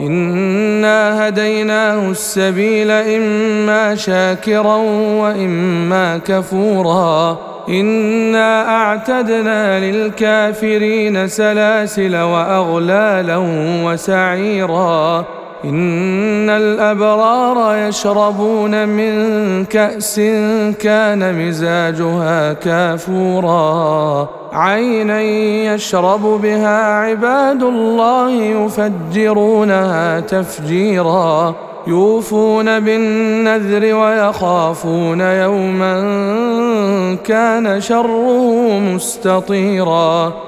انا هديناه السبيل اما شاكرا واما كفورا انا اعتدنا للكافرين سلاسل واغلالا وسعيرا إن الأبرار يشربون من كأس كان مزاجها كافورا. عينا يشرب بها عباد الله يفجرونها تفجيرا. يوفون بالنذر ويخافون يوما كان شره مستطيرا.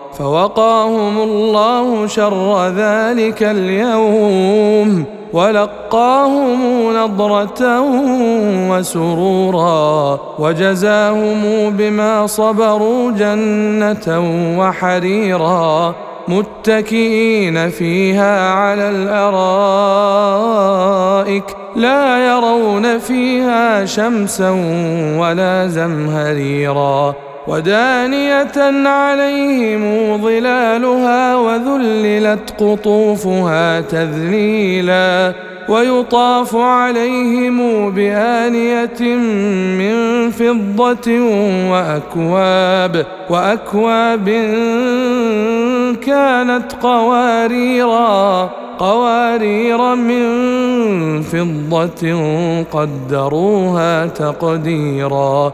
فوقاهم الله شر ذلك اليوم ولقاهم نضرة وسرورا وجزاهم بما صبروا جنة وحريرا متكئين فيها على الأرائك لا يرون فيها شمسا ولا زمهريرا ودانية عليهم وذللت قطوفها تذليلا ويطاف عليهم بآنية من فضة وأكواب وأكواب كانت قواريرا قوارير من فضة قدروها تقديرا.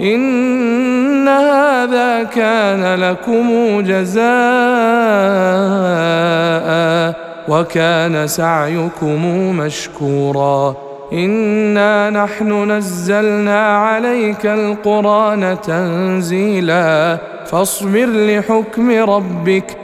ان هذا كان لكم جزاء وكان سعيكم مشكورا انا نحن نزلنا عليك القران تنزيلا فاصبر لحكم ربك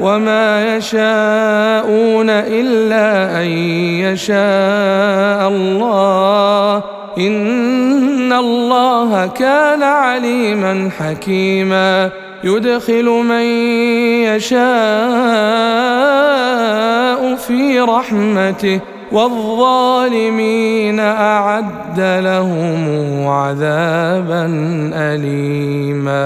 وما يشاءون الا ان يشاء الله ان الله كان عليما حكيما يدخل من يشاء في رحمته والظالمين اعد لهم عذابا اليما